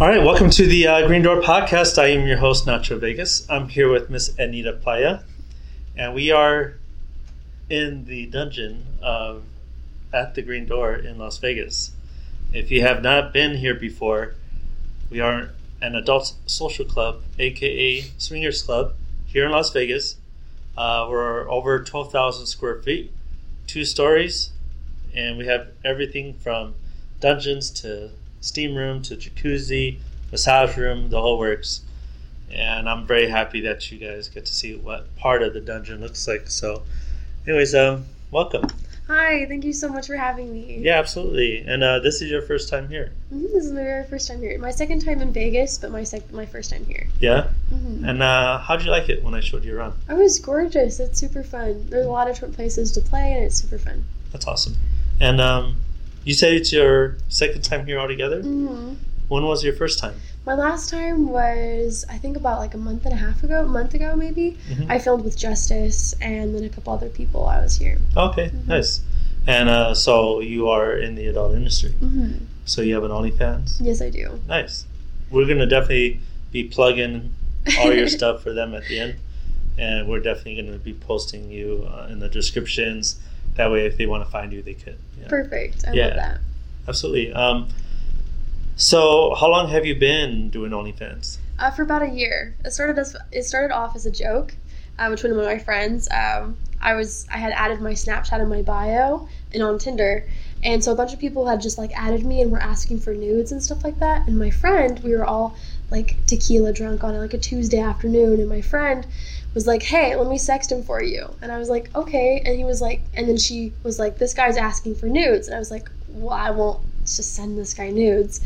All right, welcome to the uh, Green Door podcast. I am your host, Nacho Vegas. I'm here with Miss Anita Playa, and we are in the dungeon of at the Green Door in Las Vegas. If you have not been here before, we are an adult social club, aka swingers club, here in Las Vegas. Uh, we're over 12,000 square feet, two stories, and we have everything from dungeons to steam room to jacuzzi, massage room, the whole works. And I'm very happy that you guys get to see what part of the dungeon looks like. So, anyways, um, welcome. Hi, thank you so much for having me. Yeah, absolutely. And uh, this is your first time here. Mhm, This is my very first time here. My second time in Vegas, but my sec- my first time here. Yeah. hmm And uh, how'd you like it when I showed you around? It was gorgeous. It's super fun. There's a lot of different places to play, and it's super fun. That's awesome. And um, you said it's your second time here altogether. hmm When was your first time? My last time was, I think, about like a month and a half ago, a month ago maybe. Mhm. I filmed with Justice and then a couple other people. I was here. Okay, Mhm. nice. And uh, so you are in the adult industry. hmm So you have an OnlyFans. Yes, I do. Nice. We're gonna definitely be plugging all your stuff for them at the end, and we're definitely gonna be posting you uh, in the descriptions. That way, if they want to find you, they could. Perfect. I Yeah. love that. Absolutely. Um, so, how long have you been doing OnlyFans? Uh, for about a year. It started as it started off as a joke uh, between one of my friends. Um, I was I had added my Snapchat in my bio and on Tinder, and so a bunch of people had just like added me and were asking for nudes and stuff like that. And my friend, we were all like tequila drunk on like a Tuesday afternoon, and my friend was like, "Hey, let me sext him for you," and I was like, "Okay," and he was like, and then she was like, "This guy's asking for nudes," and I was like, "Well, I won't just send this guy nudes."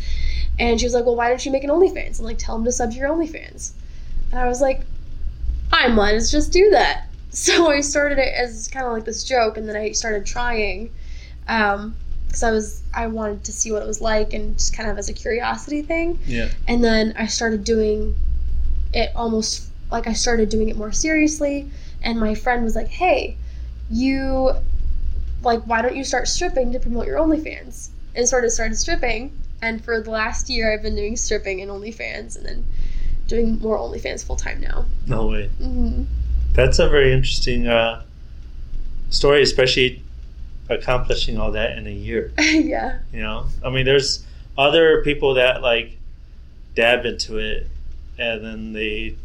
And she was like, Well, why don't you make an OnlyFans? And like, tell him to sub to your OnlyFans. And I was like, I might as just do that. So I started it as kind of like this joke, and then I started trying. Um, because I was, I wanted to see what it was like, and just kind of as a curiosity thing. Yeah. And then I started doing it almost like I started doing it more seriously. And my friend was like, Hey, you, like, why don't you start stripping to promote your OnlyFans? And sort of started stripping. And for the last year, I've been doing stripping and OnlyFans, and then doing more OnlyFans full time now. No way. hmm That's a very interesting uh, story, especially accomplishing all that in a year. yeah. You know, I mean, there's other people that like dab into it and then they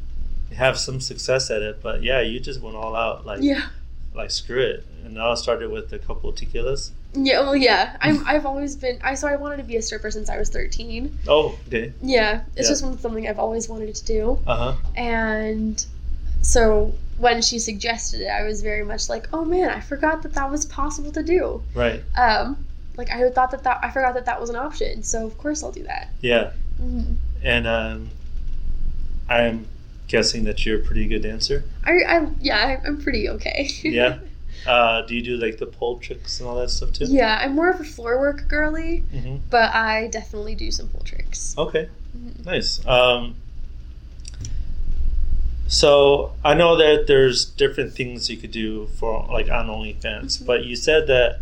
have some success at it, but yeah, you just went all out, like Yeah. like screw it. And all started with a couple of tequilas. Yeah. Well, yeah. I'm. I've always been. I so I wanted to be a stripper since I was 13. Oh, okay. Yeah. It's Yeah. just something I've always wanted to do. Uh huh. And so when she suggested it, I was very much like, oh man, I forgot that that was possible to do. Right. Um, like I thought that that I forgot that that was an option. So of course I'll do that. Yeah. hmm And um, I'm guessing that you're a pretty good dancer. I, I yeah, I'm pretty okay. Yeah. Uh, do you do like the pole tricks and all that stuff too? yeah, I'm more of a floor work girly, hmm but I definitely do some pole tricks. Okay. Mhm. Nice. Um, so I know that there's different things you could do for like on OnlyFans, Mhm. but you said that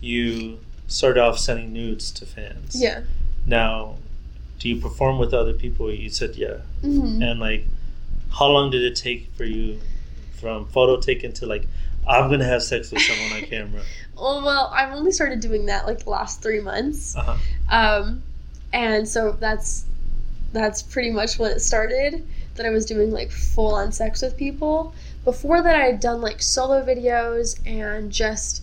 you started off sending nudes to fans. Yeah. Now, do you perform with other people? You said yeah. hmm And like, how long did it take for you from photo taken to like, I'm gonna have sex with someone on camera? Oh well, I've only started doing that like the last three months. Uh huh. Um, and so that's that's pretty much when it started. That I was doing like full on sex with people. Before that, I had done like solo videos and just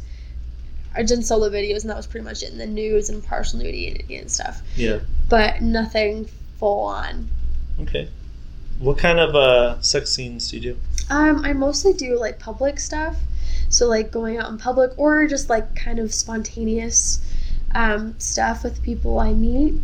I did solo videos, and that was pretty much it. And the nudes and partial nudity and stuff, Yeah. but nothing full on. Okay. What kind of uh, sex scenes do you do? Um, I mostly do like public stuff, so like going out in public or just like kind of spontaneous um, stuff with people I meet.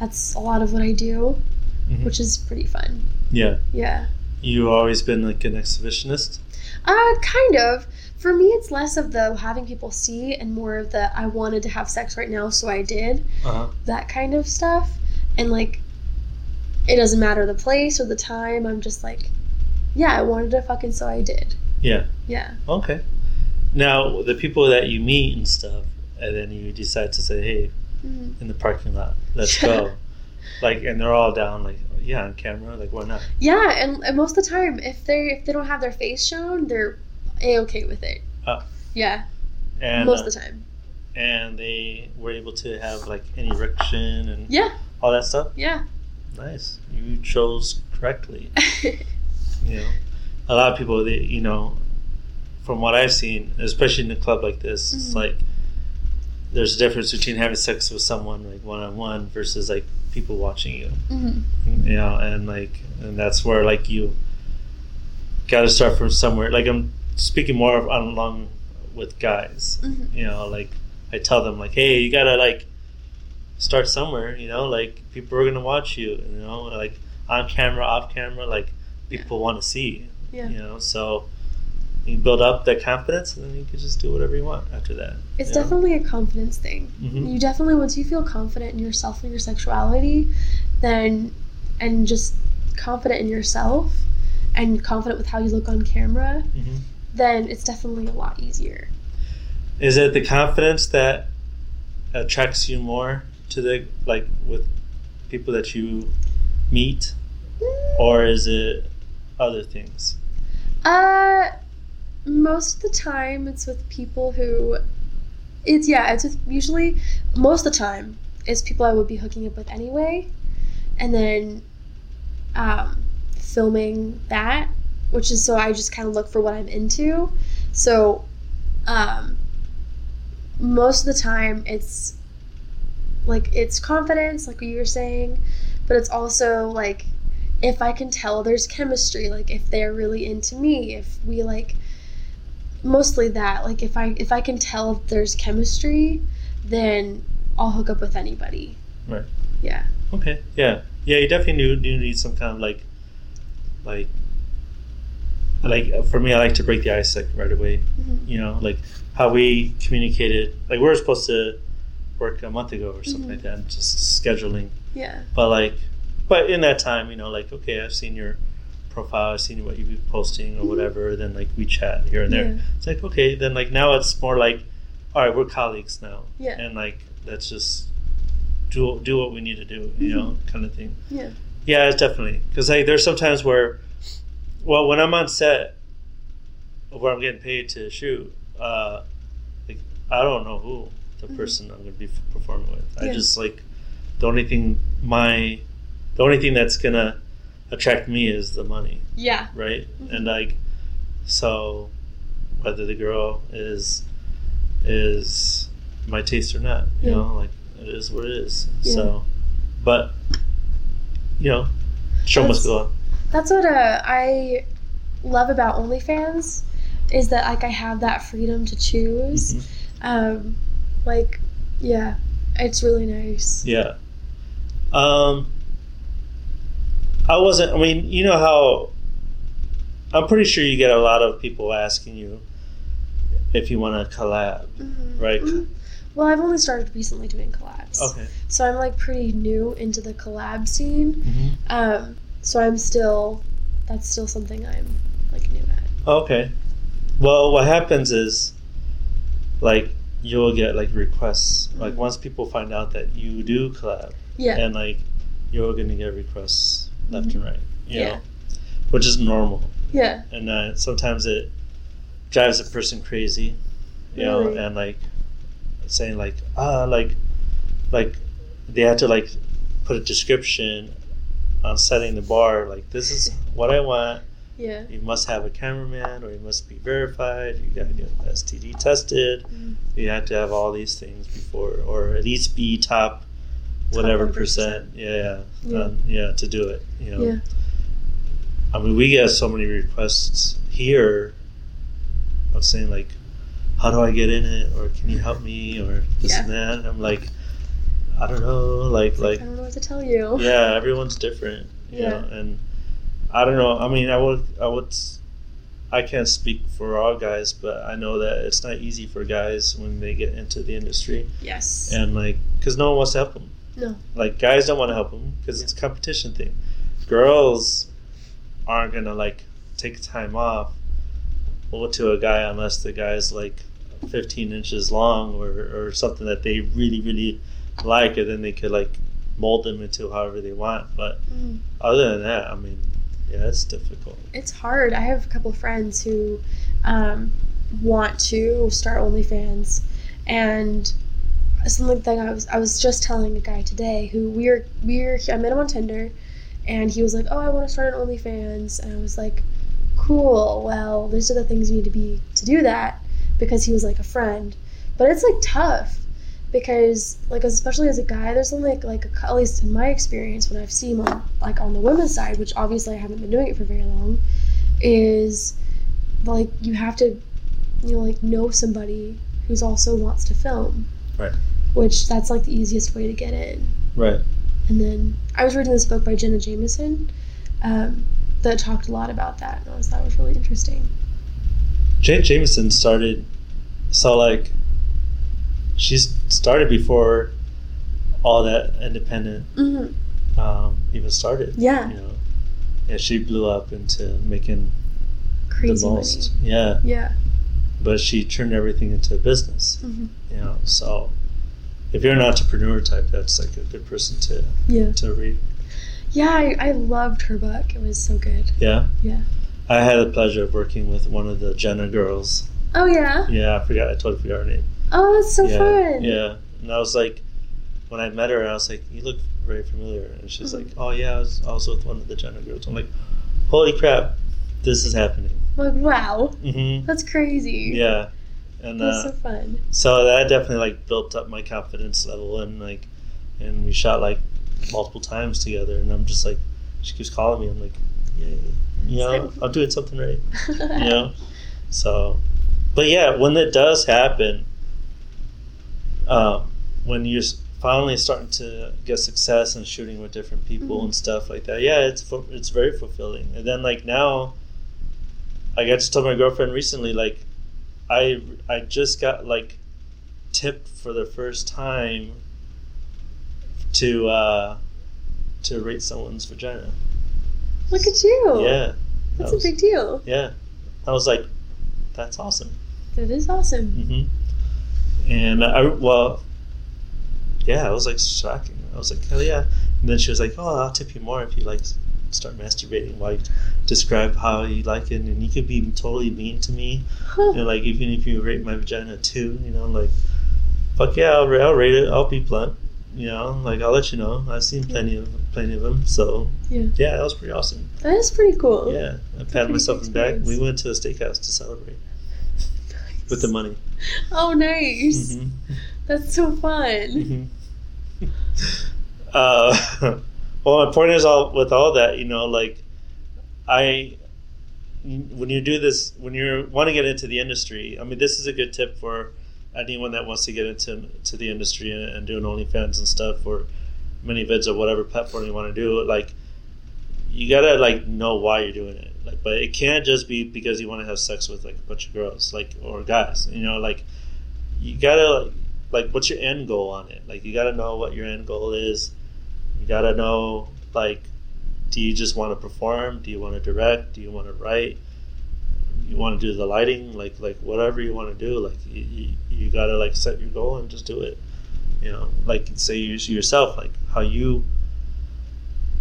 That's a lot of what I do, Mhm. which is pretty fun. Yeah. Yeah. You always been like an exhibitionist? Uh, kind of. For me, it's less of the having people see and more of the I wanted to have sex right now, so I did. Uh huh. That kind of stuff. And like, it doesn't matter the place or the time. I'm just like, yeah, I wanted to fucking, so I did. Yeah. Yeah. Okay. Now, the people that you meet and stuff, and then you decide to say, hey, Mhm. in the parking lot, let's go. like, and they're all down. Like, yeah, on camera. Like, why not? Yeah, and, and most of the time, if they if they don't have their face shown, they're a okay with it. Oh. Yeah, And most uh, of the time. and they were able to have like an erection and Yeah, all that stuff. yeah. Nice. You chose correctly. You know, a lot of people, they, you know, from what I've seen, especially in a club like this, it's Mhm. like there's a difference between having sex with someone like one on one versus like people watching you. hmm You know, and like, and that's where like you got to start from somewhere. Like I'm speaking more of along with guys. hmm You know, like I tell them like, hey, you gotta like start somewhere. You know, like people are gonna watch you. You know, like on camera, off camera, like people want to see. Yeah. You know, so you build up that confidence, and then you can just do whatever you want after that. It's you know? definitely a confidence thing. Mhm. You definitely once you feel confident in yourself and your sexuality, then and just confident in yourself and confident with how you look on camera, Mhm. then it's definitely a lot easier. Is it the confidence that attracts you more to the like with people that you meet, or is it other things? Uh, most of the time it's with people who, it's yeah, it's with usually most of the time it's people I would be hooking up with anyway, and then, um, filming that, which is so I just kind of look for what I'm into, so, um, most of the time it's like it's confidence, like you were saying, but it's also like if I can tell there's chemistry, like if they're really into me, if we like mostly that, like if I if I can tell if there's chemistry, then I'll hook up with anybody. Right. Yeah. Okay. Yeah. Yeah. You definitely do, do need some kind of like, like, like for me, I like to break the ice like right away. Mhm. You know, like how we communicated. Like we were supposed to work a month ago or something Mhm. like that, and just scheduling. Yeah. But like, but in that time, you know, like okay, I've seen your profile, I've seen what you've been posting or whatever. Then like we chat here and there. Yeah. It's like okay, then like now it's more like, all right, we're colleagues now, Yeah. and like let's just do do what we need to do, you know, kind of thing. Yeah. Yeah, definitely because like there's sometimes where, well, when I'm on set, where I'm getting paid to shoot, uh, like I don't know who the Mhm. person I'm going to be performing with. I just like the only thing my the only thing that's gonna attract me is the money, Yeah. right? Mhm. And like so, whether the girl is is my taste or not, you Yeah. know, like it is what it is. Yeah. So, but you know, show must That's- go on. That's what uh, I love about OnlyFans is that like I have that freedom to choose. Mhm. Um, like, yeah, it's really nice. Yeah. Um, I wasn't. I mean, you know how. I'm pretty sure you get a lot of people asking you if you want to collab, Mhm. right? Mhm. Well, I've only started recently doing collabs. Okay. So I'm like pretty new into the collab scene. Mm-hmm. Um, so I'm still, that's still something I'm like new at. Okay. Well, what happens is, like, you'll get like requests. Like, Mhm. once people find out that you do collab, Yeah. and like, you're gonna get requests left and right. You Yeah. know, which is normal. yeah. and uh, sometimes it drives a person crazy, you know, and like saying like ah like like they have to like put a description on setting the bar like this is what I want. Yeah. You must have a cameraman, or you must be verified. You got to get STD tested. Mhm. You have to have all these things before, or at least be top whatever 100%. Yeah, yeah, um, yeah, to do it. You know. Yeah. I mean, we get so many requests here of saying like, "How do I get in it?" or "Can you help me?" or this Yeah. and that. And I'm like, I don't know, like like I don't know what to tell you. yeah, everyone's different, you Yeah. know, and I don't know. I mean, I would I would I can't speak for all guys, but I know that it's not easy for guys when they get into the industry, Yes. and like because no one wants to help them. No. Like guys don't want to help them because it's a competition thing. Girls aren't gonna like take time off to a guy unless the guy's like 15 inches long or, or something that they really really like, and then they could like mold them into however they want. But Mm. other than that, I mean, yeah, it's difficult. It's hard. I have a couple friends who um, want to start OnlyFans, and something I was I was just telling a guy today who we were we were I met him on Tinder, and he was like, "Oh, I want to start an OnlyFans," and I was like, "Cool. Well, these are the things you need to be to do that," because he was like a friend, but it's like tough. Because like especially as a guy, there's only like, like a, at least in my experience when I've seen on like on the women's side, which obviously I haven't been doing it for very long, is like you have to you know like know somebody who's also wants to film Right. Which that's like the easiest way to get in Right. and then i was reading this book by jenna jameson um, that talked a lot about that and i was that was really interesting Jane Jameson started, so like, she's started before all that independent mm-hmm. um, even started. Yeah. You know, and she blew up into making crazy the money most. Yeah, yeah but she turned everything into a business. hmm You know, so if you're an entrepreneur type, that's like a good person to yeah to read. yeah I, I loved her book it was so good Yeah. Yeah. I had the pleasure of working with one of the Jenna girls. oh yeah Yeah, I forgot. I totally forgot her name. oh that's so yeah, fun Yeah, and I was like, when I met her, I was like, "You look very familiar," and she's Mhm. like, "Oh yeah, I was also with one of the Jenna girls." I'm like, "Holy crap, this is happening!" like wow mm-hmm. that's crazy Yeah, and that's uh, so fun so that definitely like built up my confidence level, and like, and we shot like multiple times together, and I'm just like, she keeps calling me. I'm like, yeah, you know, I'm doing something right. you know so but yeah when it does happen um, when you're finally starting to get success and shooting with different people Mhm. and stuff like that yeah it's it's very fulfilling and then like now i got to tell my girlfriend recently like i i just got like tipped for the first time to uh to rate someone's vagina. Look at you. Yeah. That's that a big deal. Yeah. I was like that's awesome. That is awesome. Hmm And I, well, yeah, I was like shocking. I was like, hell yeah. And then she was like, oh, I'll tip you more if you like start masturbating while you describe how you like it. And you could be totally mean to me. Huh. And like, even if you rate my vagina too, you know, like, fuck yeah, I'll, I'll rate it. I'll be blunt. You know, like, I'll let you know. I've seen plenty of plenty of them. So, Yeah. yeah, that was pretty awesome. that is pretty cool Yeah, I patted myself in the back. We went to a steakhouse to celebrate with the money. oh nice Mhm. that's so fun Mhm. uh, well, my point is all with all that, you know, like I, when you do this, when you want to get into the industry, I mean, this is a good tip for anyone that wants to get into to the industry and, and doing OnlyFans and stuff or ManyVids or whatever platform you want to do. Like, you gotta like know why you're doing it. Like, but it can't just be because you want to have sex with like a bunch of girls, like or guys. You know, like you gotta like what's your end goal on it like you got to know what your end goal is you got to know like do you just want to perform? Do you want to direct? Do you want to write? You want to do the lighting? Like like whatever you want to do like you, you, you got to like set your goal and just do it. You know like say you yourself like how you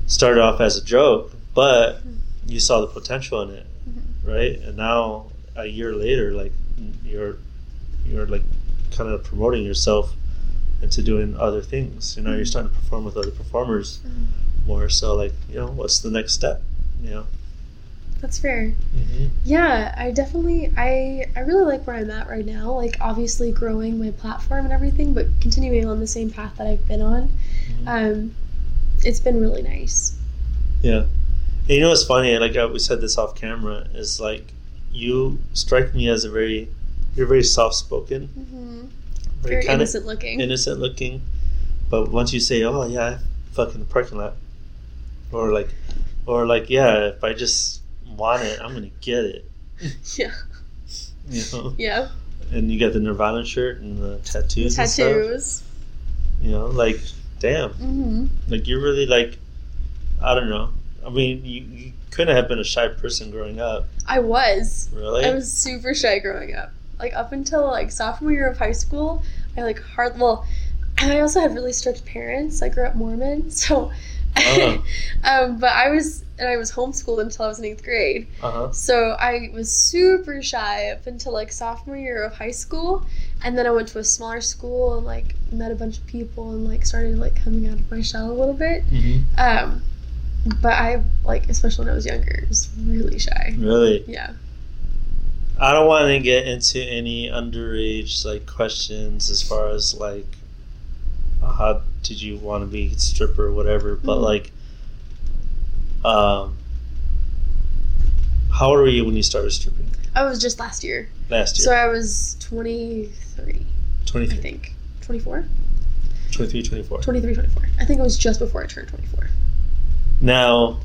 started off as a joke but mm-hmm. you saw the potential in it mm-hmm. right? And now a year later like you're you're like kind of promoting yourself into doing other things you know you're starting to perform with other performers Mhm. more so like you know what's the next step you know that's fair mm-hmm. Yeah, I definitely I I really like where I'm at right now. Like obviously growing my platform and everything, but continuing on the same path that I've been on. Um, it's been really nice. yeah and you know what's funny like I, we said this off camera is like you strike me as a very you're very soft spoken Mm-hmm. very, Very kind of innocent looking. innocent looking but once you say oh yeah I fuck in the parking lot or like or like yeah if I just want it I'm gonna get it yeah, you know yeah. and you got the Nirvana shirt and the tattoos and stuff. Tattoos. You know, like damn, Mm-hmm. like you're really like, I don't know. I mean, you, you couldn't have been a shy person growing up, I was. really. I was super shy growing up. Like up until like sophomore year of high school, I like hard. Well, I also had really strict parents. I grew up Mormon, so. Oh. um, but I was and I was homeschooled until I was in eighth grade. Uh huh. So I was super shy up until like sophomore year of high school, and then I went to a smaller school and like met a bunch of people and like started like coming out of my shell a little bit. hmm Um, but I like especially when I was younger, was really shy. Really? Yeah. I don't want to get into any underage like questions as far as like how did you want to be a stripper or whatever, but Mhm. like, um, how old were you when you started stripping I was just last year, last year. so? I was 23. 23. I think. 24? 23, 24. 23, 24. I think it was just before I turned 24. Now,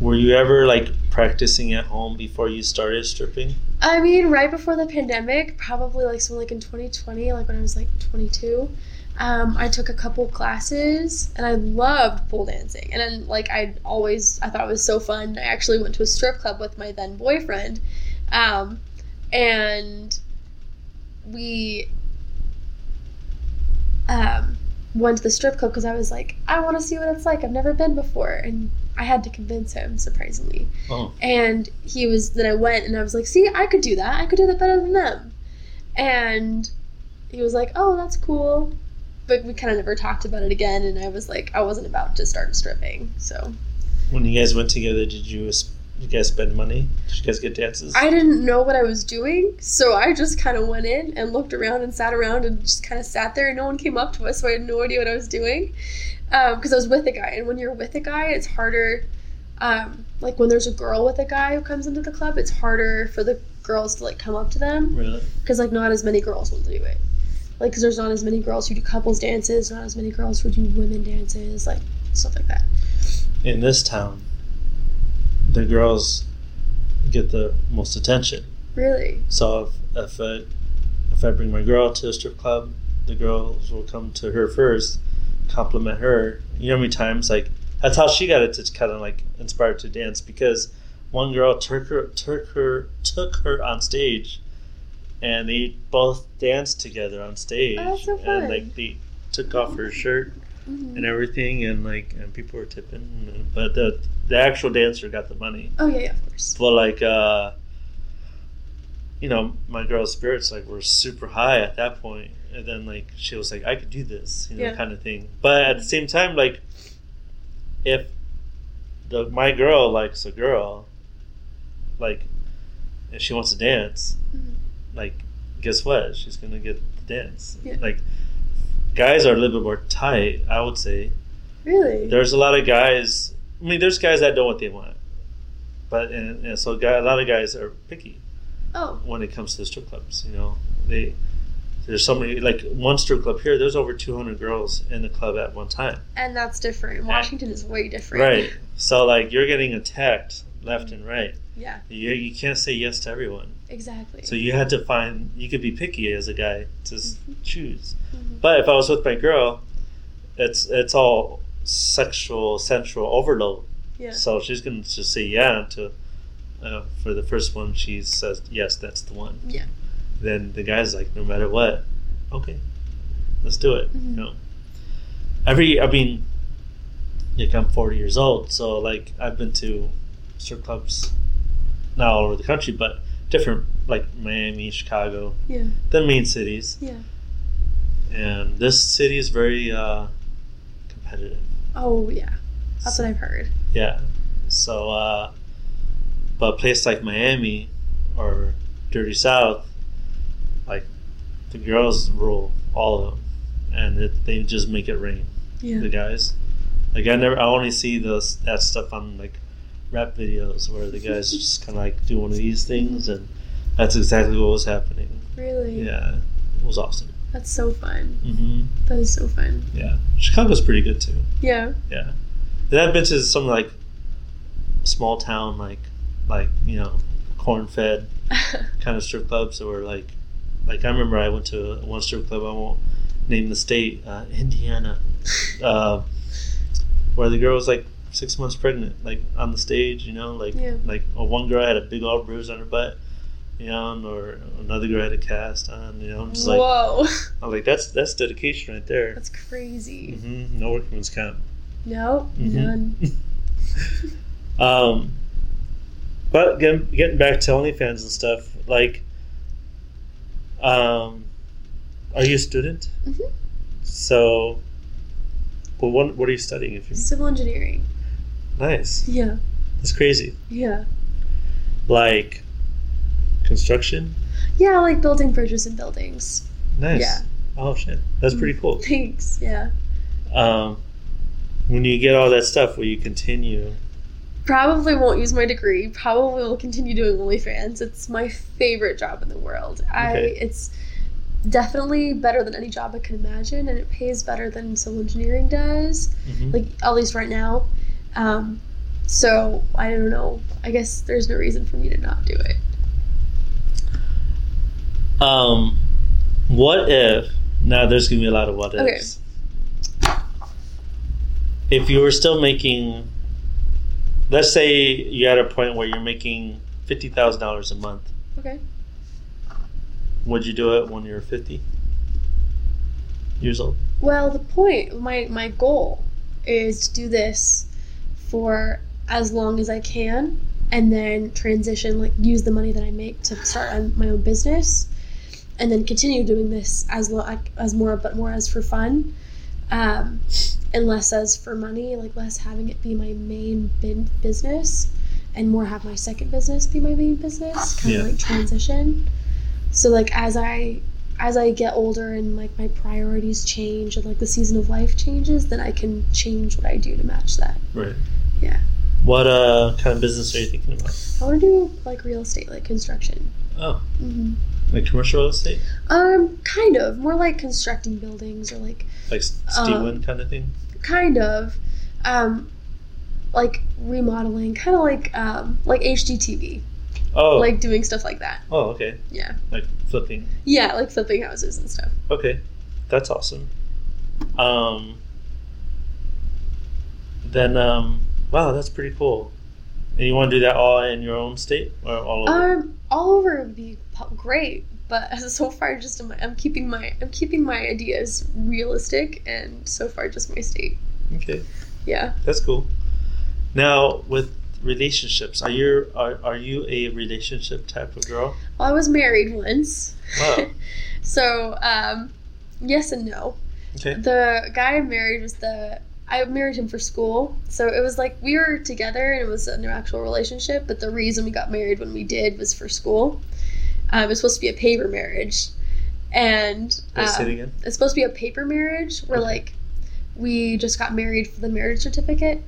were you ever like practicing at home before you started stripping? I mean, right before the pandemic, probably like so like in 2020, like when I was like 22, um, I took a couple classes and I loved pole dancing. And then like I always I thought it was so fun. I actually went to a strip club with my then boyfriend, um, and we um, went to the strip club because I was like, I want to see what it's like. I've never been before, and I had to convince him surprisingly. Oh, And he was, then I went and I was like, see, I could do that. I could do that better than them. And he was like, oh, that's cool. But we kind of never talked about it again. And I was like, I wasn't about to start stripping. So when you guys went together, did you you guys spend money? Did you guys get dances? I didn't know what I was doing. So I just kind of went in and looked around and sat around and just kind of sat there. And no one came up to us. So I had no idea what I was doing. Because I was with a guy. And when you're with a guy, it's harder. Um, like when there's a girl with a guy who comes into the club, it's harder for the girls to like come up to them. really? because like not as many girls will do it like because there's not as many girls who do couples dances not as many girls who do women dances like stuff like that In this town, the girls get the most attention. really So if if I, if I bring my girl to a strip club, the girls will come to her first, compliment her. You know how many times like that's how she got it to kind of like inspired to dance because one girl took her took her took her on stage, and they both danced together on stage, Oh, that's so fun. and like they took off her shirt Mhm. and everything, and like and people were tipping, but the the actual dancer got the money. oh yeah yeah of course But like, uh, you know, my girl's spirits like were super high at that point, and then like she was like, I could do this, you know, Yeah. kind of thing. But at the same time, like, if the my girl likes a girl, like, if she wants to dance, Mhm. like, guess what? She's gonna get the dance. Yeah. Like, guys are a little bit more tight, I would say. really There's a lot of guys. I mean, there's guys that know what they want, but and, and so guy, a lot of guys are picky oh when it comes to strip clubs. You know, they there's so many like one strip club here. There's over 200 girls in the club at one time. and that's different washington is way different Right. So like you're getting attacked left and right. yeah You you can't say yes to everyone. exactly So you had to find. You could be picky as a guy to s choose. Mhm. But if I was with my girl, it's it's all sexual sensual overload. yeah So she's gonna just say yeah to uh, for the first one. She says yes, that's the one. Yeah. Then the guy's like, no matter what, okay, let's do it. Mhm. You know, every I mean, like I'm 40 years old, so like I've been to strip clubs not all over the country, but different like Miami, Chicago, yeah the main cities, yeah and this city is very uh, competitive. oh yeah that's what i've heard Yeah. So, uh, but a place like Miami or Dirty South, the girls rule all of them, and it, they just make it rain. yeah The guys, like I never, I only see those that stuff on like rap videos where the guys just kind of like do one of these things, and that's exactly what was happening. really Yeah, it was awesome. that's so fun hmm that is so fun Yeah, Chicago's pretty good too. yeah Yeah. And I've been to some like small town like like, you know, corn fed kind of strip clubs that were like like I remember I went to one strip club, I won't name the state, uh, Indiana. Uh, where the girl was like six months pregnant, like on the stage, you know, like Yeah. like oh, one girl had a big old bruise on her butt you know, or another girl had a cast on. You know, I'm just like, Whoa, I'm like, that's that's dedication right there. that's crazy. hmm No workman's comp. No, Mhm. none. Um, but getting getting back to OnlyFans and stuff, like, um, are you a student? Mhm. So, well, what what are you studying? If you Civil engineering. nice, Yeah, that's crazy. yeah, Like, construction, yeah. Like building bridges and buildings. nice. Yeah. Oh shit, that's pretty cool. Thanks. Yeah. Um, when you get all that stuff, will you continue? Probably won't use my degree. Probably will continue doing OnlyFans. It's my favorite job in the world. I it's definitely better than any job I can imagine, and it pays better than civil engineering does. Mhm. Like at least right now. Um, so I don't know. I guess there's no reason for me to not do it. Um, what if now? There's gonna be a lot of what Okay. ifs. If you were still making, let's say you're at a point where you're making fifty thousand dollars a month, Okay. would you do it when you're fifty years old? Well, the point, my my goal, is to do this for as long as I can, and then transition, like use the money that I make to start my own business, and then continue doing this as lo- as more, but more as for fun, um, and less as for money, like less having it be my main business, and more have my second business be my main business, kind of Yeah. like transition. So like as I as I get older and like my priorities change and like the season of life changes, then I can change what I do to match that. Right. Yeah. What uh kind of business are you thinking about? I want to do like real estate, like construction. Oh, hmm like commercial real estate, Um, kind of more like constructing buildings or like like S- Um, kind of thing. kind of, um, like remodeling, kind of like um like HGTV, Oh, like doing stuff like that. oh, okay, Yeah. like flipping. Yeah, like flipping houses and stuff. Okay, that's awesome. Um, then um, wow, that's pretty cool. And you want to do that all in your own state or all over? Um, all over would be great, but so far just in my, I'm keeping my I'm keeping my ideas realistic, and so far just my state. okay, Yeah. that's cool. Now with relationships, are you are, are you a relationship type of girl? Well, I was married once, Wow. so um, yes and no. Okay. The guy I married was the I married him for school, so it was like we were together and it was an actual relationship. But the reason we got married when we did was for school. Um, it was supposed to be a paper marriage, and it um, again. it's supposed to be a paper marriage where Okay. like we just got married for the marriage certificate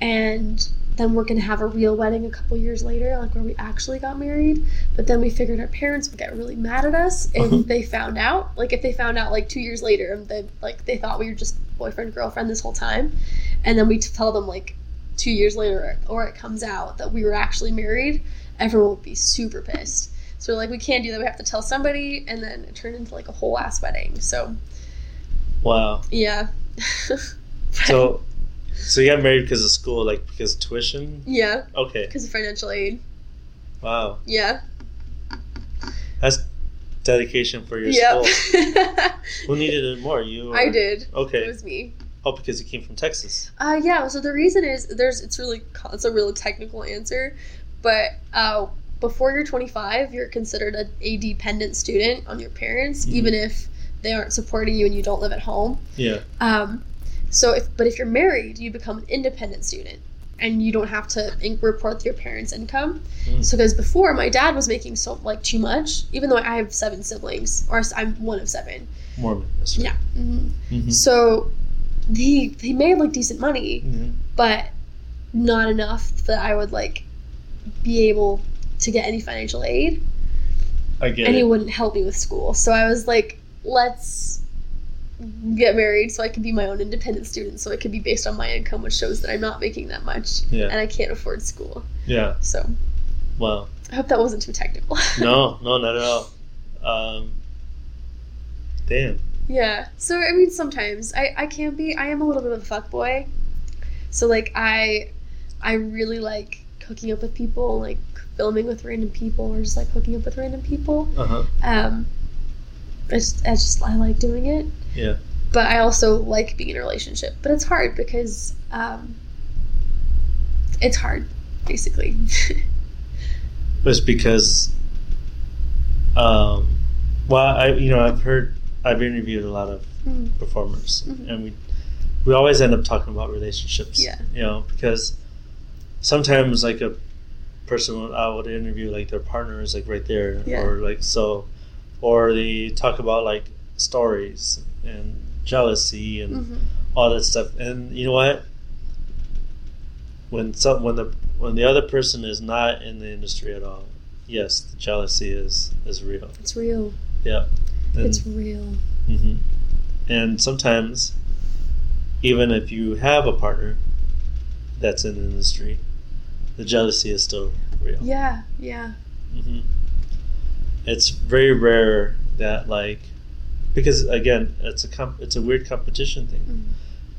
and then we're gonna have a real wedding a couple years later like where we actually got married but then we figured our parents would get really mad at us if Uh-huh. they found out like if they found out like two years later and they like they thought we were just boyfriend girlfriend this whole time and then we tell them like two years later or it comes out that we were actually married everyone would be super pissed so we're like we can't do that we have to tell somebody and then it turned into like a whole ass wedding so Wow. yeah. So, so you got married because of school, like because of tuition? yeah, Okay. because of financial aid. Wow. Yeah. That's dedication for your Yep. school. Who needed it more? You? Or? I did. Okay. It was me. Oh, because you came from Texas. Uh, yeah. So the reason is there's it's really it's a really technical answer, but uh, before you're 25, you're considered a, a dependent student on your parents, Mhm. even if they aren't supporting you and you don't live at home. Yeah. Um, so if but if you're married, you become an independent student, and you don't have to in- report your parents' income. Mm. So because before my dad was making so like too much, even though I have seven siblings, or I'm one of seven. Mormon. Right. Yeah. hmm Mhm. So he he made like decent money, Mhm. but not enough that I would like be able to get any financial aid, I get and he wouldn't help me with school. So I was like, let's get married so I can be my own independent student, so it could be based on my income, which shows that I'm not making that much Yeah. and I can't afford school. Yeah. So Wow. I hope that wasn't too technical. No, no, not at all. Um, damn. Yeah. So I mean, sometimes I I can be. I am a little bit of a fuck boy. So like I, I really like hooking up with people, like filming with random people, or just like hooking up with random people. Uh huh. Um, I just, I just I like doing it. Yeah. But I also like being in a relationship. But it's hard because um, it's hard, basically. But it's because, um, well, I you know I've heard I've interviewed a lot of Mm. performers, Mhm. and we we always end up talking about relationships. Yeah. You know, because sometimes like a person I would interview like their partner is like right there, Yeah. or like so, or they talk about like stories and jealousy and Mhm. all that stuff. And you know what? When some when the when the other person is not in the industry at all, yes, the jealousy is is real. It's real. Yeah. And, It's real. mhm. and sometimes, even if you have a partner that's in the industry, the jealousy is still real. Yeah, yeah. hmm It's very rare that like because again, it's a comp- it's a weird competition thing. Mm.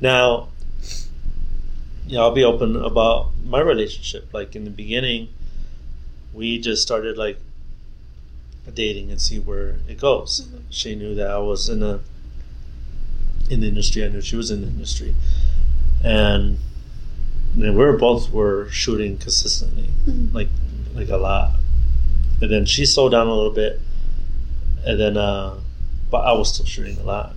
Now, yeah, I'll be open about my relationship. Like in the beginning, we just started like dating and see where it goes. Mhm. She knew that I was in the in the industry. I knew she was in the industry, and we were both were shooting consistently, Mhm. like like a lot. And then she slowed down a little bit, and then uh, but I was still shooting a lot.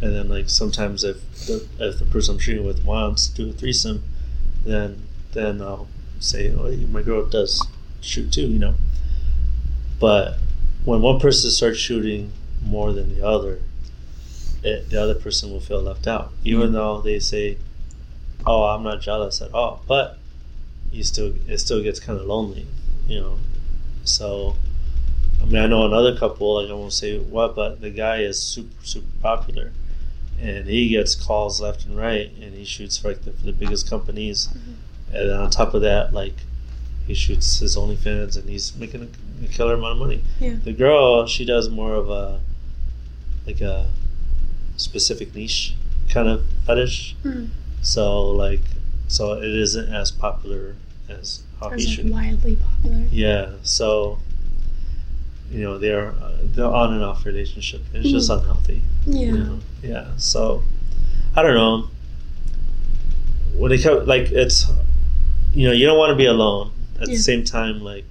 And then like sometimes if the if the person I'm shooting with wants to do a threesome, then then I'll say, oh, my girl does shoot too, you know. But when one person starts shooting more than the other, it, the other person will feel left out, even Mhm. though they say, "Oh, I'm not jealous at all," but you still it still gets kind of lonely, you know. So, I mean, I know another couple, like I won't say what, but the guy is super super popular, and he gets calls left and right, and he shoots for like the, for the biggest companies, Mhm. and then on top of that, like he shoots his OnlyFans, and he's making a, a killer amount of money. Yeah. The girl, she does more of a like a specific niche kind of fetish. Mm. So like, so it isn't as popular as he like should. wildly popular. Yeah. So you know they're uh, they're on and off relationship. It's just Mhm. unhealthy. Yeah. You know? Yeah. So I don't know. When it comes, like it's, you know, you don't want to be alone. At Yeah. the same time, like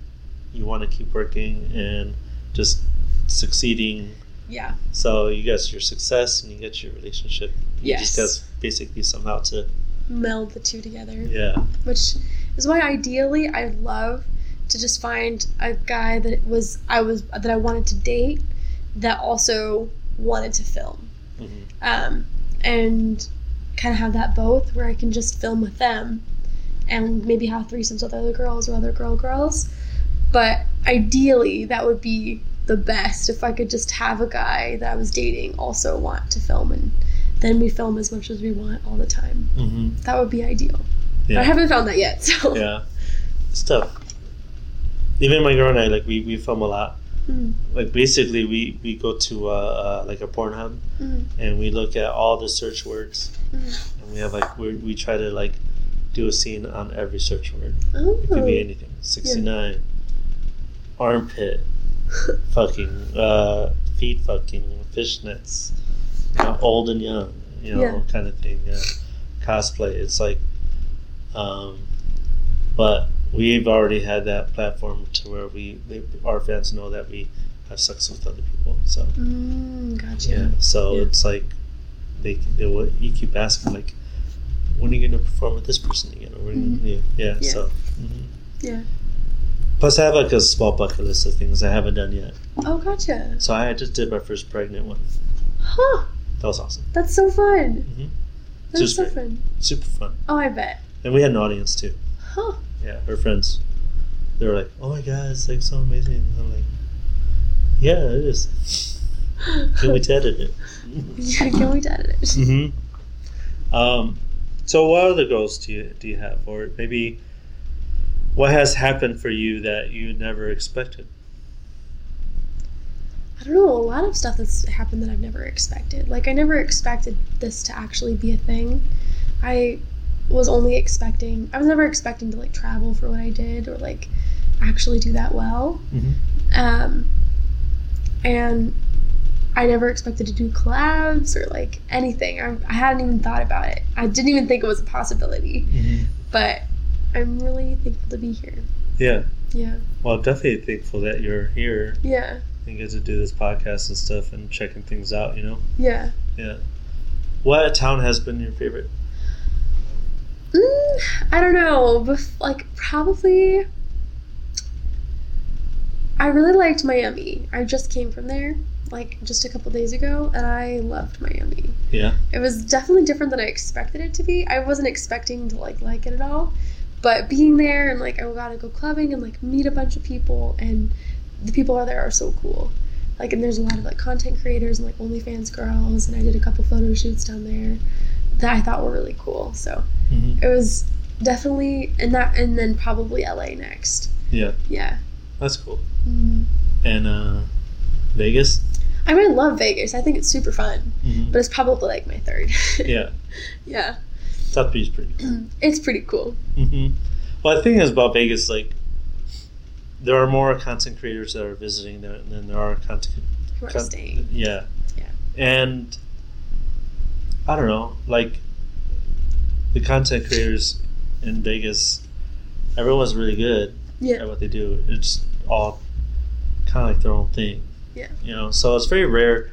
you want to keep working and just succeeding. Yeah. So you get your success and you get your relationship. Yes. just got basically somehow to Meld the two together. yeah. Which is why ideally I'd love to just find a guy that was I was that I wanted to date that also wanted to film. hmm Um, and kind of have that both where I can just film with them and maybe have threesomes with other girls or other girl girls. But ideally, that would be the best if I could just have a guy that I was dating also want to film and then we film as much as we want all the time. hmm That would be ideal. But I haven't found that yet, so. Yeah. It's tough. Even my girl and I, like we, we film a lot. Mm, Like basically, we we go to uh, uh, like a Pornhub mm, and we look at all the search words mm. and we have like we we try to like do a scene on every search word. Oh. It could be anything. Sixty nine, armpit, fucking, uh, feet, fucking, fishnets, old and young, you know, Yeah. kind of thing. Yeah. Cosplay. It's like, um, but we've already had that platform to where we they, our fans know that we have sex with other people. So Mm, gotcha. yeah, so Yeah. it's like they they will you keep asking like, when are you going to perform with this person again? Mhm. yeah, yeah. So. mhm. Yeah. Plus, I have like a small bucket list of things I haven't done yet. Oh, gotcha. So I just did my first pregnant one. Huh. That was awesome. That's so fun. hmm That's Just so great. fun. Super fun. Oh, I bet. And we had an audience too. Huh. Yeah, her friends. They were like, "Oh my god, it's like so amazing." And I'm like, "Yeah, it is." Can't wait to edit it. Yeah, can we edit it? Mm-hmm. Um, so what other goals do you do you have, or maybe what has happened for you that you never expected? I don't know, a lot of stuff that's happened that I've never expected. Like I never expected this to actually be a thing. I was only expecting. I was never expecting to like travel for what I did or like actually do that well. Mhm. Um, and I never expected to do collabs or like anything. I, I hadn't even thought about it. I didn't even think it was a possibility. Mhm. But I'm really thankful to be here. Yeah. Yeah. Well, definitely thankful that you're here Yeah. And get to do this podcast and stuff and checking things out. You know. Yeah. Yeah. What town has been your favorite? Mm, I don't know. Bef- like probably. I really liked Miami. I just came from there like just a couple days ago, and I loved Miami. Yeah. It was definitely different than I expected it to be. I wasn't expecting to like like it at all, but being there and like I got to go clubbing and like meet a bunch of people, and the people are there are so cool. Like and there's a lot of like content creators and like OnlyFans girls, and I did a couple photo shoots down there that I thought were really cool. So hmm it was definitely and that and then probably LA next. Yeah. Yeah. That's cool. Mhm. And uh, Vegas. I mean, I love Vegas. I think it's super fun, hmm but it's probably like my third. Yeah. yeah. South Beach is pretty cool. It's pretty cool. hmm Well, the thing is about Vegas, like, there are more content creators that are visiting there than there are content. Who are con- staying. Yeah. Yeah. And I don't know, like, the content creators in Vegas, everyone's really good Yeah. at what they do. It's all kind of like their own thing. Yeah. You know, so it's very rare.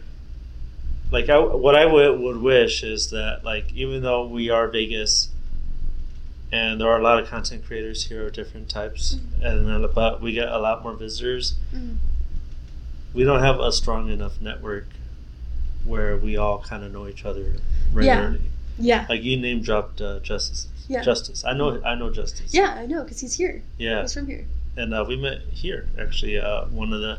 Like, I, what I would, would wish is that, like, even though we are Vegas, and there are a lot of content creators here of different types, and but we get a lot more visitors. Mhm. We don't have a strong enough network where we all kind of know each other regularly. Yeah. Like you name dropped uh, Justice. Yeah. Justice. I know. I know Justice. Yeah, I know, because he's here. Yeah. He's from here. and uh, we met here actually. Uh, one of the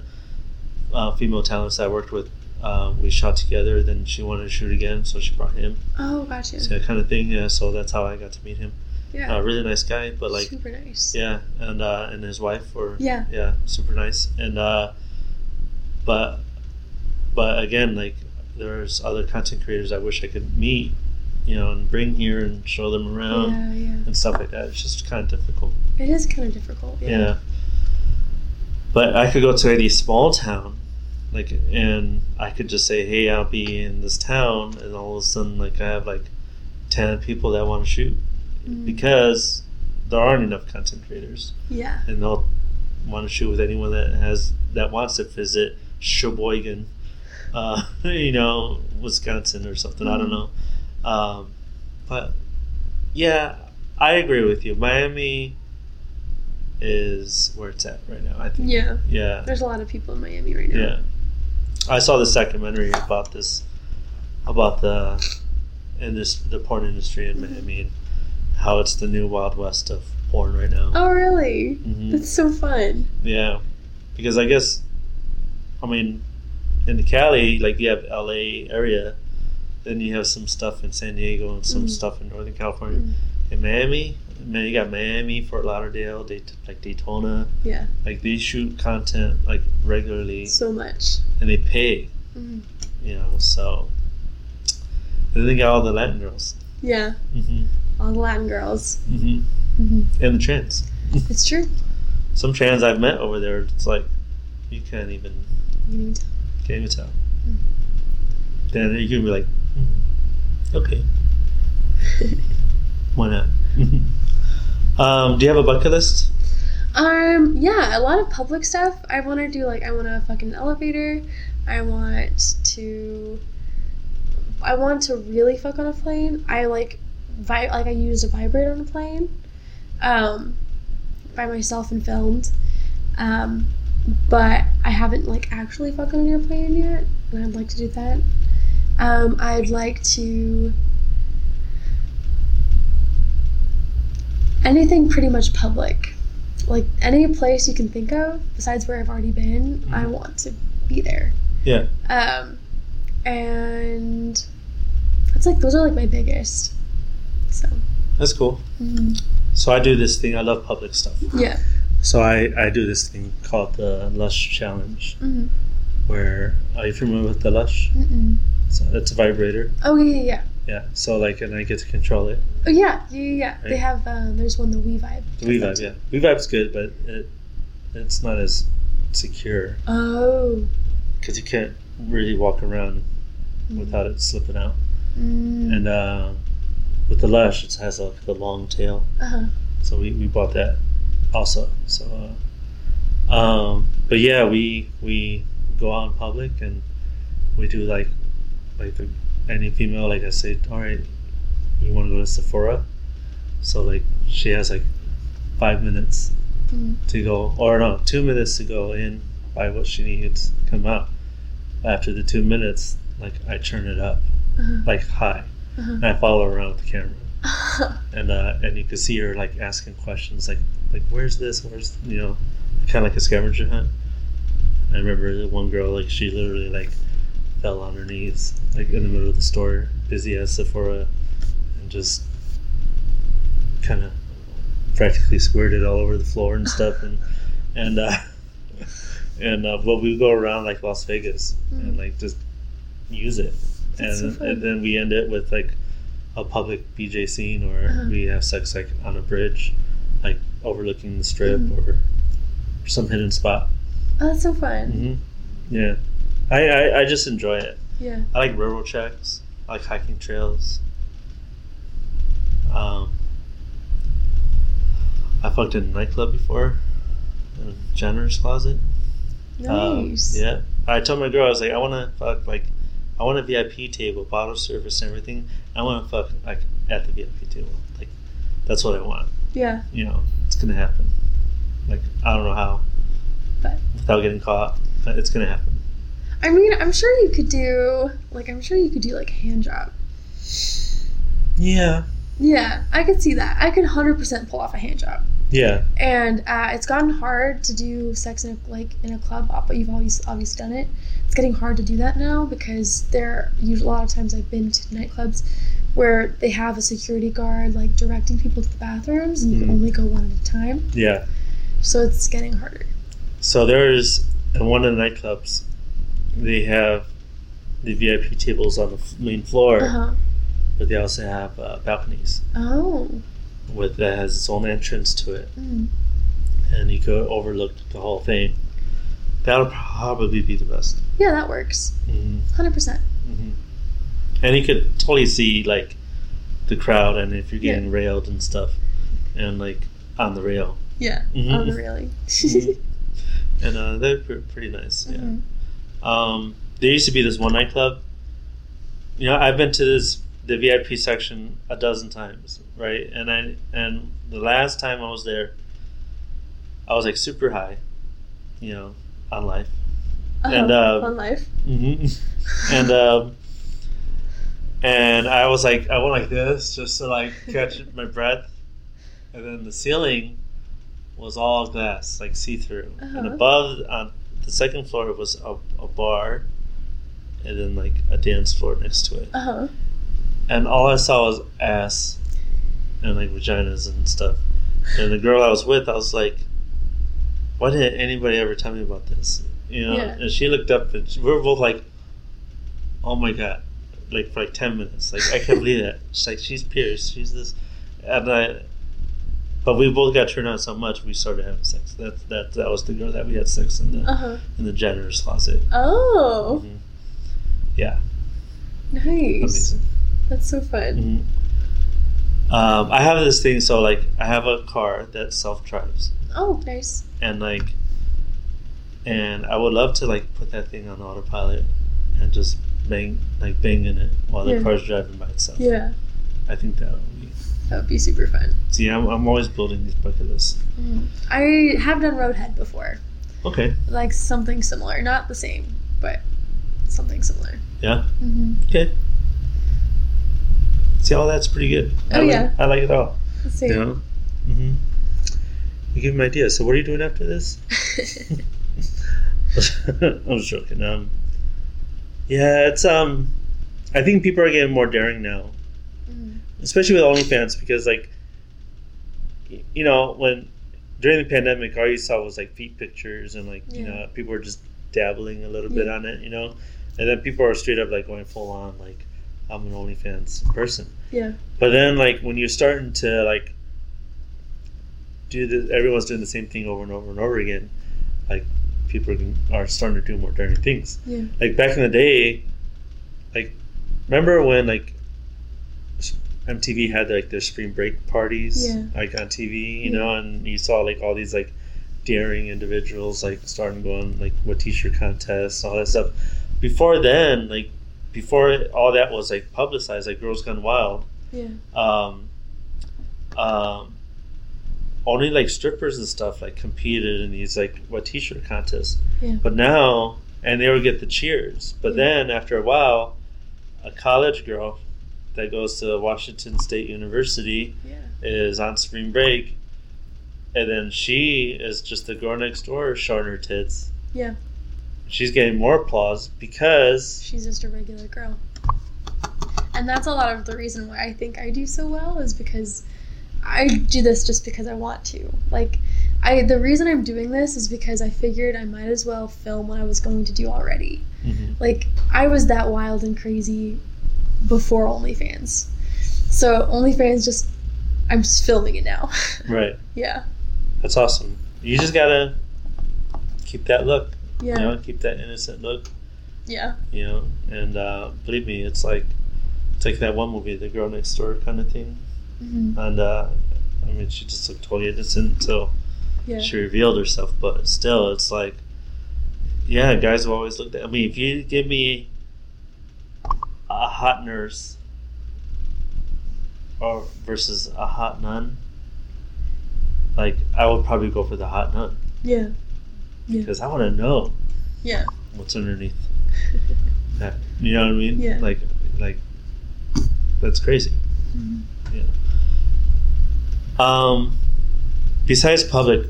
uh, female talents I worked with, uh, we shot together. Then she wanted to shoot again, so she brought him. Oh, gotcha. So that kind of thing. Yeah, so that's how I got to meet him. Yeah. Uh, really nice guy, but like, super nice. yeah, and uh, and his wife were Yeah. yeah, super nice. And uh, but but again, like there's other content creators I wish I could meet, you know, and bring here and show them around Yeah, yeah. and stuff like that. It's just kind of difficult. It is kind of difficult. Yeah. Yeah. But I could go to any small town, like, and I could just say, "Hey, I'll be in this town," and all of a sudden, like, I have like ten people that want to shoot Mhm. because there aren't enough content creators, Yeah. and they'll want to shoot with anyone that has that wants to visit Sheboygan, uh, you know, Wisconsin or something. I don't Mhm. know, um, but yeah, I agree with you. Miami is where it's at right now. I think. Yeah. Yeah. There's a lot of people in Miami right now. Yeah. I saw this documentary about this, about the, in this the porn industry in Mhm. Miami and how it's the new wild west of porn right now. Oh, really? hmm That's so fun. Yeah, because I guess, I mean, in the Cali, like you have L.A. area, then you have some stuff in San Diego and some Mhm. stuff in Northern California. Mm. In Miami, man, you got Miami, Fort Lauderdale, Dayt- like Daytona. Yeah. Like they shoot content like regularly, So much. and they pay. Mhm. You know, so. And then they got all the Latin girls. Yeah. hmm All the Latin girls. hmm hmm And the trans. It's true. Some trans I've met over there, it's like, you can't even You need to- Can't even tell. Mm. Then you can be like, "Hmm, okay, why not? um, do you have a bucket list? Um, yeah, a lot of public stuff. I want to do like I want to fucking elevator. I want to. I want to really fuck on a plane. I like, vi- like I used a vibrator on a plane, um, by myself and filmed, um, but I haven't like actually fucked on an airplane yet, and I'd like to do that. Um, I'd like to. Anything pretty much public like any place you can think of besides where I've already been, I Mhm. want to be there. Yeah. Um, and that's like those are like my biggest. That's cool. mm, So I do this thing. I love public stuff. yeah, So I, I do this thing called the Lush Challenge, mm, where are you familiar with the Lush? mm-mm. So it's a vibrator. oh yeah, yeah, yeah. So like, and I get to control it. Oh yeah, yeah, yeah. yeah. They have uh, there's one the We Vibe. The WeVibe, yeah. WeVibe's good, but it it's not as secure Oh. because you can't really walk around without it slipping out. Mm. And uh, with the Lush, it has like the long tail, uh-huh. so we, we bought that also. So, uh, um, but yeah, we we go out in public and we do like like the, any female like I say, all right, you want to go to Sephora? So like she has like five minutes Mm. to go, or no, two minutes to go in, buy what she needs, come out. After the two minutes, like I turn it up, Uh-huh. like high, Uh-huh. and I follow her around with the camera, and uh, and you can see her like asking questions, like like where's this, where's you know, kind of like a scavenger hunt. I remember the one girl like she literally like fell on her knees like in the middle of the store, busy as Sephora, and just kind of practically squirted all over the floor and stuff, and and uh, and uh, but we go around like Las Vegas and like just use it, That's so and then we end it with like a public BJ scene, or Uh-huh. we have sex like on a bridge, like overlooking the strip, Mhm. or some hidden spot. Oh, that's so fun. hmm Yeah, I, I I just enjoy it. Yeah. I like railroad tracks. I like hiking trails. Um, I fucked in a nightclub before, in a janitor's closet. Um, Nice. yeah, I told my girl I was like, I want to fuck like, I want a VIP table, bottle service, and everything. I want to fuck like at the VIP table. Like, that's what I want. Yeah. You know, it's gonna happen. Like, I don't know how, But without getting caught, but it's gonna happen. I mean, I'm sure you could do like I'm sure you could do like a hand job. Yeah. Yeah, I could see that. I could 100% pull off a hand job. Yeah. And uh, it's gotten hard to do sex in a, like in a club, but you've always obviously done it. It's getting hard to do that now because there usually a lot of times I've been to nightclubs where they have a security guard like directing people to the bathrooms and you Mhm. can only go one at a time. Yeah. So it's getting harder. So there's in one of the nightclubs, they have the VIP tables on the main floor, Uh huh. but they also have uh, balconies Oh. With that has its own entrance to it, Mm. and you could overlook the whole thing. That'll probably be the best. Yeah, that works. hmm 100%. hmm And you could totally see like the crowd, and if you're Yeah. getting railed and stuff, and like on the rail, Yeah. Mhm. On the railing. Mhm. and uh, they're pre- pretty nice. Yeah. Mhm. Um, there used to be this one nightclub. You know, I've been to this the VIP section a dozen times, right? And I and the last time I was there, I was like super high, you know, on life. Uh-huh. And, uh, on life. hmm and um, and I was like, I went like this just to like catch my breath, and then the ceiling was all glass, like see through, and Uh-huh. above on the second floor was a, a bar, and then like a dance floor next to it, Uh huh. And all I saw was ass, and like vaginas and stuff. And the girl I was with, I was like, "Why didn't anybody ever tell me about this?" You know. Yeah. And she looked up, and we were both like, "Oh my god!" Like for like ten minutes. Like I can't believe that. She's like, "She's pierced. She's this," and I. But we both got turned on so much, we started having sex. That that that was the girl that we had sex in the Uh huh. in the janitor's closet. Oh, Mhm. Yeah, nice. amazing. That's so fun. Mhm. Um, I have this thing, so like I have a car that self drives, Oh, nice. and like, and I would love to like put that thing on autopilot and just bang like bang in it while the Yeah. car's driving by itself. Yeah, I think that would be. that would be super fun. See, I'm, I'm always building these bucket lists. I have done Roadhead before, Okay. like something similar, not the same, but something similar. Yeah. Mm-hmm. Okay. See, all that's pretty good. I Oh, like, yeah. I like it all. Let's see. You know. Mm-hmm. You give me ideas. So, what are you doing after this? I'm just joking. Um, yeah, it's um, I think people are getting more daring now, Mhm. especially with OnlyFans because like, you know, when during the pandemic, all you saw was like feet pictures and like you know people were just dabbling a little bit on it, you know, and then people are straight up like going full on like I'm an OnlyFans person. Yeah. But then, like, when you're starting to like do the, everyone's doing the same thing over and over and over again. Like, people are starting to do more dirty things. Yeah. Like back in the day, like, remember when like MTV had like their spring break parties, Yeah. like on TV, you Yeah. know, and you saw like all these like daring individuals like starting going like what t-shirt contests, all that stuff. Before then, like before all that was like publicized, like Girls Gone Wild, Yeah. um, um, only like strippers and stuff like competed in these like what t-shirt contests. Yeah. But now, and they would get the cheers. But Yeah. then after a while, a college girl that goes to Washington State University Yeah. is on spring break, and then she is just the girl next door showing her tits. Yeah. She's getting more applause because She's just a regular girl. And that's a lot of the reason why I think I do so well is because I do this just because I want to. Like I the reason I'm doing this is because I figured I might as well film what I was going to do already. Mhm. Like I was that wild and crazy before OnlyFans. So OnlyFans just I'm just filming it now. right. yeah. That's awesome. You just gotta keep that look. Yeah. You know, keep that innocent look. Yeah. You know, and uh, believe me, it's like it's like that one movie, The Girl Next Door kind of thing. hmm And uh, I mean, she just looked totally innocent until Yeah. she revealed herself. But still, it's like, yeah, guys have always looked at. I mean, if you give me a hot nurse or versus a hot nun, like I would probably go for the hot nun Yeah. Because I want to know Yeah. what's underneath that. You know what I mean? Yeah. Like, like that's crazy. Mhm. Um, besides public,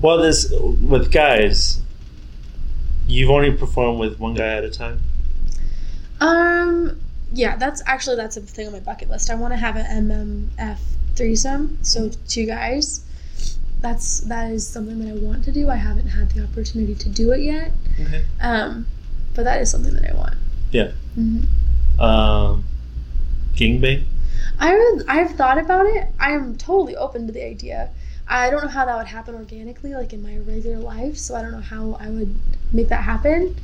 well, this with guys, you've only performed with one guy at a time. Um. Yeah, that's actually that's a thing on my bucket list. I want to have an MMF threesome, so two guys. That's that is something that I want to do. I haven't had the opportunity to do it yet. Okay. Um, but that is something that I want. Yeah. hmm Um, gangbang. I I've thought about it. I'm totally open to the idea. I don't know how that would happen organically, like in my regular life. So I don't know how I would make that happen.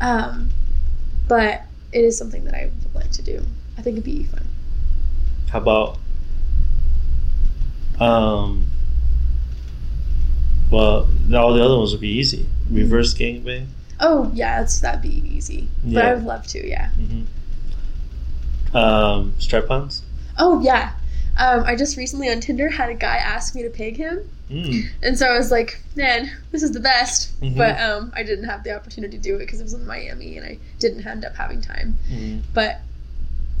Um, but it is something that I would like to do. I think it'd be fun. How about um? Well, all the other ones would be easy. Reverse gangbang. Oh yeah, that's that'd be easy. But Yeah. I would love to. Yeah. Mm-hmm. Um, strap-ons. Oh yeah. Um, I just recently on Tinder had a guy ask me to pig him, Mm. and so I was like, "Man, this is the best." Mhm. But um, I didn't have the opportunity to do it because it was in Miami, and I didn't end up having time. Mm. But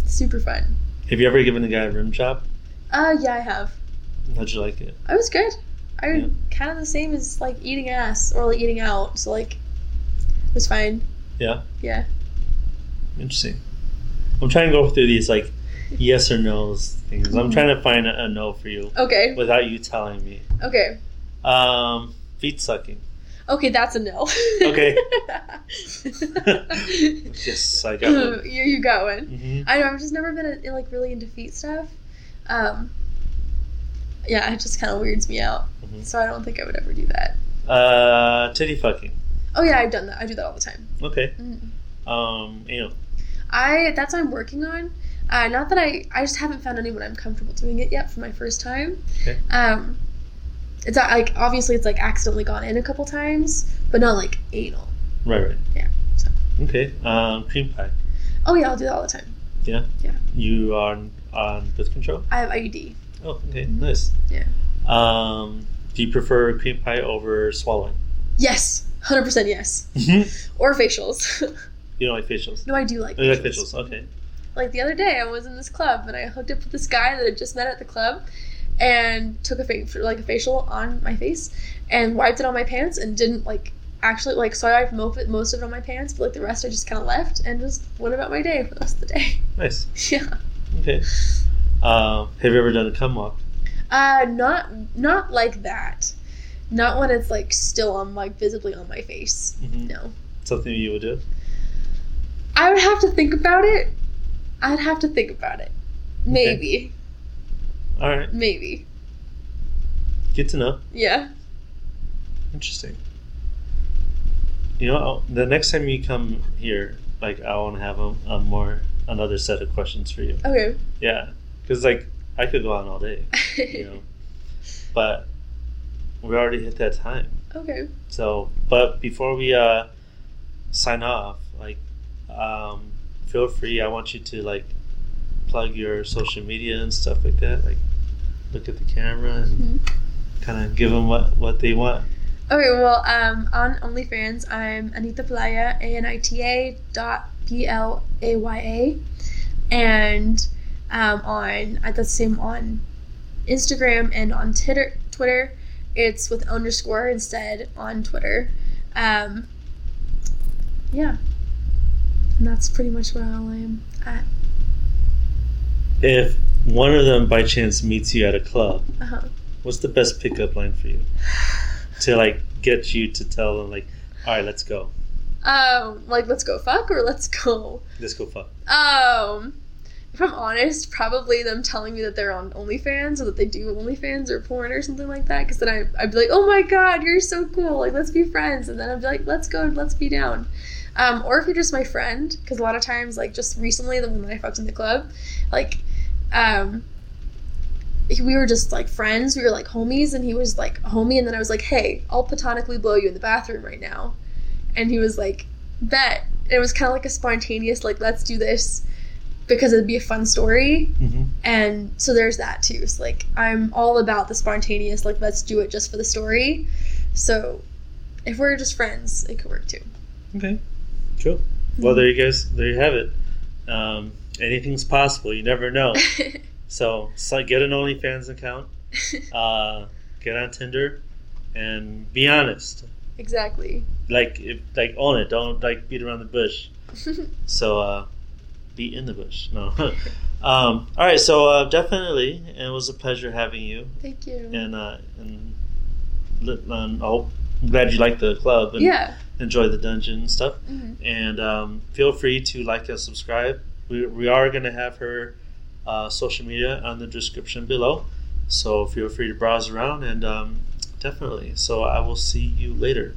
super fun. Have you ever given a guy a rim job? Uh, yeah, I have. How'd you like it? I was good. I Yeah. kind of the same as like eating ass or like eating out. So like, it was fine. Yeah. Yeah. Interesting. I'm trying to go through these like yes or no's things. I'm Mhm. trying to find a, a no for you Okay. without you telling me. Okay. Um, feet sucking. Okay, that's a no. Okay. Yes, I got one. you, you got one. hmm I know. I've just never been in, like really into feet stuff. Um, yeah, it just kind of weirds me out. Mhm. So I don't think I would ever do that. Uh, titty fucking. Oh yeah, I've done that. I do that all the time. Okay. Mhm. Um, you know. I that's what I'm working on. Uh, not that I I just haven't found anyone I'm comfortable doing it yet for my first time. Okay. Um, it's not, like obviously it's like accidentally gone in a couple times, but not like anal. Right, right. Yeah, so. Okay. Um, cream pie. Oh yeah, I'll do that all the time. Yeah. Yeah. You are on, on birth control. I have IUD. Oh, okay. Nice. Yeah. Um, do you prefer cream pie over swallowing? Yes, hundred percent yes. Or facials. You don't like facials. no, I do like. Oh, you like facials. Okay. Like the other day, I was in this club and I hooked up with this guy that I just met at the club, and took a fa- like a facial on my face, and wiped it on my pants and didn't like actually like so I wiped mo- most of it on my pants, but like the rest I just kind of left and just went about my day for the rest of the day. Nice. yeah. Okay. Um, have you ever done a cum walk? Uh, not not like that. Not when it's like still on like visibly on my face. Mhm. No. Something you would do? I would have to think about it. I'd have to think about it. Maybe. All right, Maybe. good to know. Yeah. Interesting. You know, I'll- the next time you come here, like I want to have a, a more another set of questions for you. Okay. Yeah, because like I could go on all day, you know, but we already hit that time. okay. So, but before we uh, sign off, like, um, feel free. I want you to like plug your social media and stuff like that. Like, look at the camera and Mhm. kind of give them what what they want. Okay, well, um, on OnlyFans, I'm Anita Playa, A N I T A dot P L A Y A, and um, on at the same on Instagram and on Twitter. Twitter, it's with underscore instead on Twitter. Um, yeah, and that's pretty much where I am at. If one of them by chance meets you at a club, Uh-huh. what's the best pickup line for you to like get you to tell them like, all right, let's go, Um, like let's go fuck or let's go let's go fuck. Um, if I'm honest, probably them telling me that they're on OnlyFans or that they do OnlyFans or porn or something like that. Because then I, I'd be like, oh my god, you're so cool. Like, let's be friends. And then I'd be like, let's go, let's be down. Um, or if you're just my friend, because a lot of times, like just recently, the that I fucked in the club, like, um, we were just like friends. We were like homies, and he was like homie. And then I was like, hey, I'll platonically blow you in the bathroom right now. And he was like, bet. And it was kind of like a spontaneous, like, let's do this because it'd be a fun story. Mm-hmm. And so there's that too. So, like, I'm all about the spontaneous, like, let's do it just for the story. So if we're just friends, it could work too. Okay, cool. Well, there you guys, there you have it. Um, anything's possible. You never know. So, so get an OnlyFans account, uh, get on Tinder, and be honest. exactly. Like, if, like own it. Don't like beat around the bush. So, uh, be in the bush. No. um, all right. So, uh, definitely, it was a pleasure having you, Thank you. and uh, and um, I hope, I'm glad you like the club and yeah. enjoy the dungeon and stuff. Mhm. And um, feel free to like and subscribe. We, we are going to have her uh, social media on the description below. So feel free to browse around and um, definitely. So I will see you later.